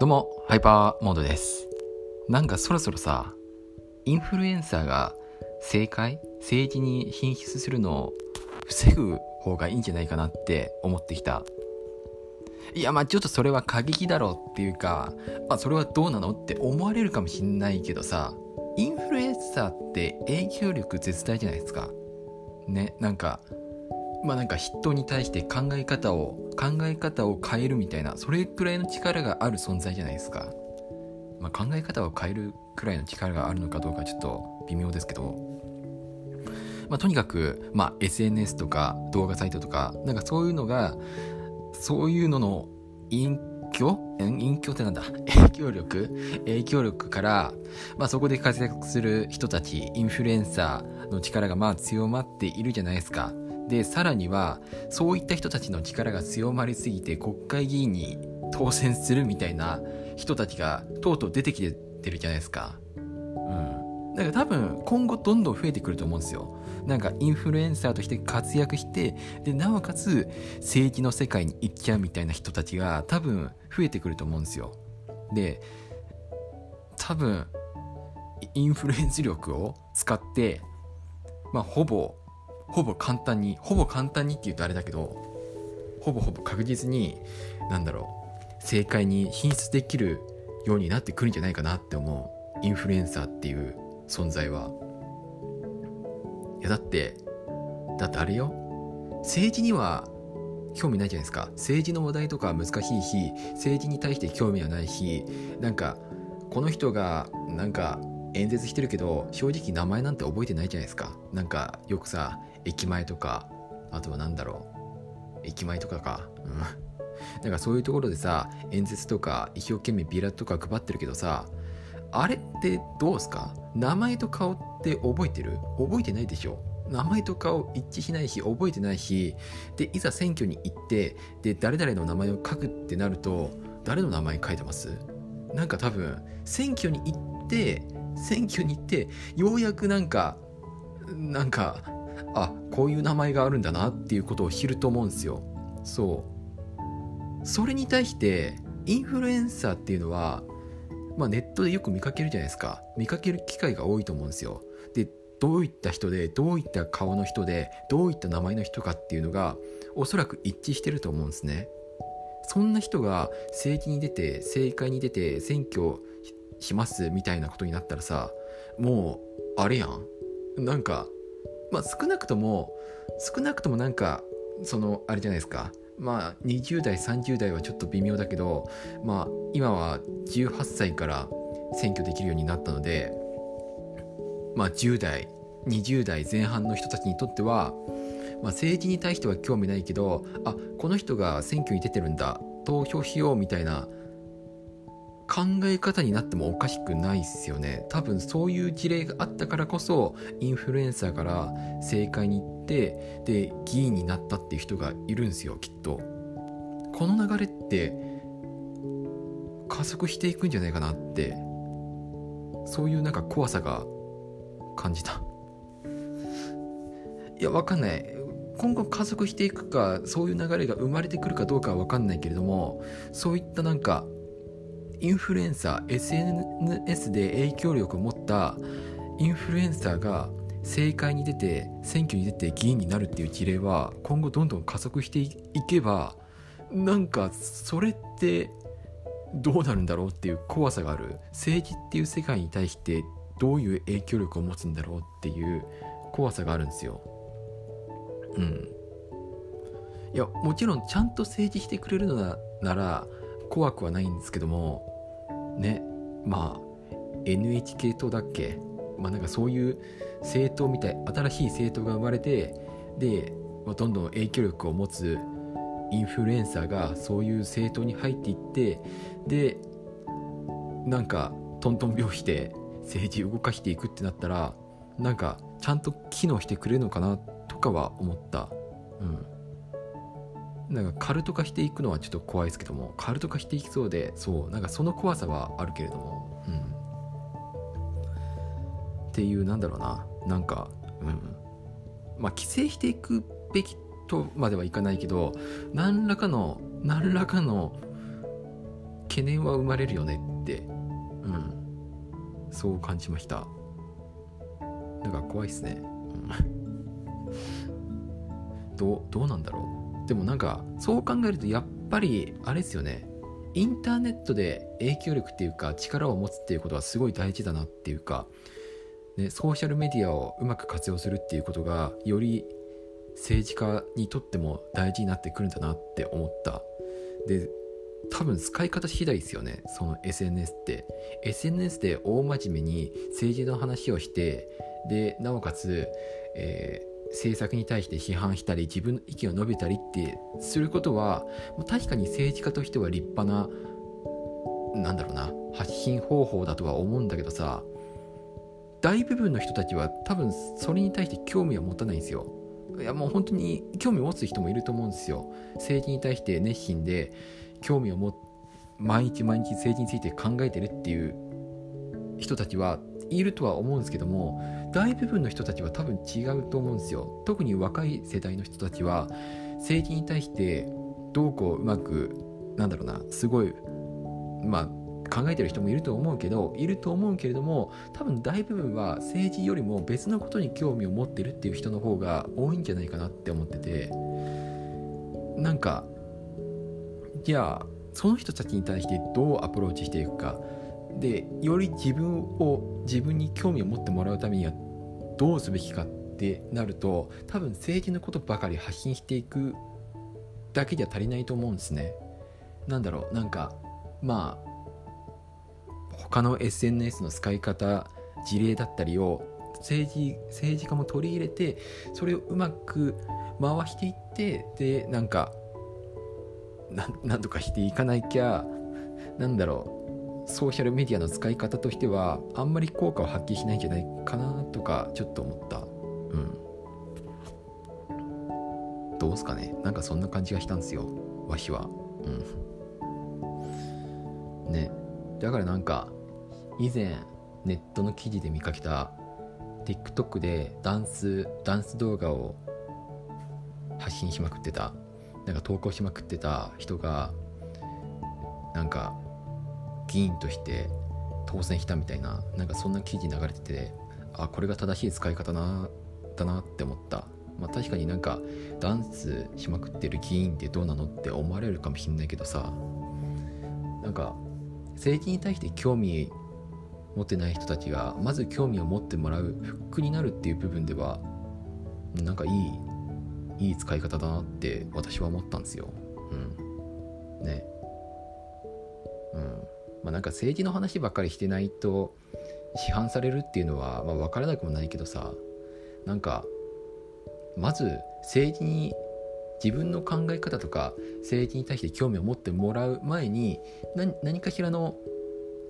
どうも、ハイパーモードです。なんかそろそろさ、インフルエンサーが政界政治に進出するのを防ぐ方がいいんじゃないかなって思ってきた。いや、まあちょっとそれは過激だろうっていうか、まあそれはどうなのって思われるかもしんないけどさ、インフルエンサーって影響力絶大じゃないですか。ね、なんか、まあなんか人に対して考え方を考え方を変えるみたいなそれくらいの力がある存在じゃないですか、まあ、考え方を変えるくらいの力があるのかどうかちょっと微妙ですけど、まあ、とにかく、まあ、SNS とか動画サイトとかなんかそういうのがそういうのの隠居？隠居ってなんだ？影響力？影響力から、まあ、そこで活躍する人たちインフルエンサーの力がまあ強まっているじゃないですか。でさらにはそういった人たちの力が強まりすぎて国会議員に当選するみたいな人たちがとうとう出てきてるじゃないですか。うん。だから多分今後どんどん増えてくると思うんですよ。なんかインフルエンサーとして活躍してでなおかつ政治の世界に行っちゃうみたいな人たちが多分増えてくると思うんですよ。で多分インフルエンス力を使ってまあほぼほぼ簡単にほぼ簡単にって言うとあれだけどほぼほぼ確実になんだろう正解に進出できるようになってくるんじゃないかなって思うインフルエンサーっていう存在は。いやだってだってあれよ政治には興味ないじゃないですか。政治の話題とか難しいし政治に対して興味はないしなんかこの人がなんか演説してるけど正直名前なんて覚えてないじゃないですか。なんかよくさ駅前とかあとは何だろう駅前とかか。うん。だかそういうところでさ演説とか一生懸命ビラとか配ってるけどさあれってどうすか？名前と顔って覚えてる？覚えてないでしょ。名前と顔一致しないし覚えてないしでいざ選挙に行ってで誰々の名前を書くってなると誰の名前書いてます？なんか多分選挙に行って選挙に行ってようやくなんかなんかあこういう名前があるんだなっていうことを知ると思うんですよ。そう。それに対してインフルエンサーっていうのは、まあ、ネットでよく見かけるじゃないですか。見かける機会が多いと思うんですよ。でどういった人でどういった顔の人でどういった名前の人かっていうのがおそらく一致してると思うんですね。そんな人が政治に出て政界に出て選挙しますみたいなことになったらさもうあれやん。なんかまあ少なくとも少なくともなんかそのあれじゃないですか。まあ20代30代はちょっと微妙だけどまあ今は18歳から選挙できるようになったのでまあ10代20代前半の人たちにとっては、まあ、政治に対しては興味ないけどあこの人が選挙に出てるんだ投票しようみたいな考え方になってもおかしくないっすよね。多分そういう事例があったからこそインフルエンサーから政界に行ってで議員になったっていう人がいるんですよきっと。この流れって加速していくんじゃないかなってそういうなんか怖さが感じた。いやわかんない。今後加速していくかそういう流れが生まれてくるかどうかは分かんないけれどもそういったなんかインフルエンサー SNS で影響力を持ったインフルエンサーが政界に出て選挙に出て議員になるっていう事例は今後どんどん加速していけばなんかそれってどうなるんだろうっていう怖さがある政治っていう世界に対してどういう影響力を持つんだろうっていう怖さがあるんですよ。うん。いやもちろんちゃんと政治してくれるのなら怖くはないんですけどもねまあ NHK 党だっけ？まあなんかそういう政党みたい新しい政党が生まれてで、まあ、どんどん影響力を持つインフルエンサーがそういう政党に入っていってでなんかトントン拍子で政治動かしていくってなったらなんかちゃんと機能してくれるのかなとかは思った。うん。なんかカルト化していくのはちょっと怖いですけどもカルト化していきそうでそうなんかその怖さはあるけれどもうん。っていうなんだろうな。なんかうん。まあ規制していくべきとまではいかないけど何らかの何らかの懸念は生まれるよねってうん。そう感じました。だか怖いっすね、うん、どうどうなんだろう。でもなんかそう考えるとやっぱりあれですよね。インターネットで影響力っていうか力を持つっていうことはすごい大事だなっていうか、ね、ソーシャルメディアをうまく活用するっていうことがより政治家にとっても大事になってくるんだなって思った。で多分使い方次第ですよね。その SNS って。SNS で大真面目に政治の話をしてでなおかつ、え、政策に対して批判したり自分の意見を述べたりってすることは確かに政治家としては立派ななんだろうな発信方法だとは思うんだけどさ大部分の人たちは多分それに対して興味を持たないんですよ。いやもう本当に興味を持つ人もいると思うんですよ。政治に対して熱心で興味を持毎日毎日政治について考えてるっていう人たちはいるとは思うんですけども大部分の人たちは多分違うと思うんですよ。特に若い世代の人たちは政治に対してどうこううまくなんだろうなすごいまあ考えてる人もいると思うけどいると思うけれども多分大部分は政治よりも別のことに興味を持ってるっていう人の方が多いんじゃないかなって思ってて。なんかじゃあその人たちに対してどうアプローチしていくか。でより自分を自分に興味を持ってもらうためにはどうすべきかってなると多分政治のことばかり発信していくだけじゃ足りないと思うんですね。なんだろうなんかまあ他の SNS の使い方事例だったりを政治政治家も取り入れてそれをうまく回していってでなんかなんとかしていかなきゃなんだろうソーシャルメディアの使い方としてはあんまり効果を発揮しないんじゃないかなとかちょっと思った。うん。どうすかね。なんかそんな感じがしたんですよ。わしは。うん。ね。だからなんか以前ネットの記事で見かけた TikTok でダンスダンス動画を発信しまくってた。なんか投稿しまくってた人がなんか議員として当選したみたいななんかそんな記事流れててあこれが正しい使い方なだなって思ったまあ確かになんかダンスしまくってる議員ってどうなのって思われるかもしんないけどさなんか政治に対して興味持ってない人たちがまず興味を持ってもらうフックになるっていう部分ではなんかいいいい使い方だなって私は思ったんですよ。うん。ね。うん。まあなんか政治の話ばっかりしてないと批判されるっていうのは、まあ、分からなくもないけどさなんかまず政治に自分の考え方とか政治に対して興味を持ってもらう前に何かしらの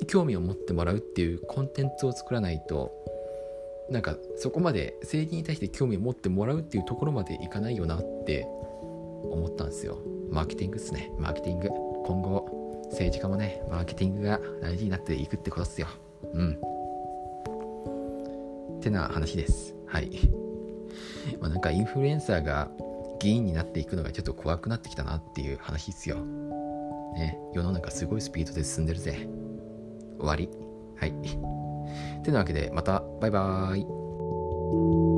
興味を持ってもらうっていうコンテンツを作らないとなんかそこまで政治に対して興味を持ってもらうっていうところまでいかないよなって思ったんですよ。マーケティングっすね。マーケティング。今後。政治家もねマーケティングが大事になっていくってことっすよ。うん。ってな話です。はい。まなんかインフルエンサーが議員になっていくのがちょっと怖くなってきたなっていう話っすよ。ね。世の中すごいスピードで進んでるぜ。終わり。はい。てなわけでまた。バイバーイ。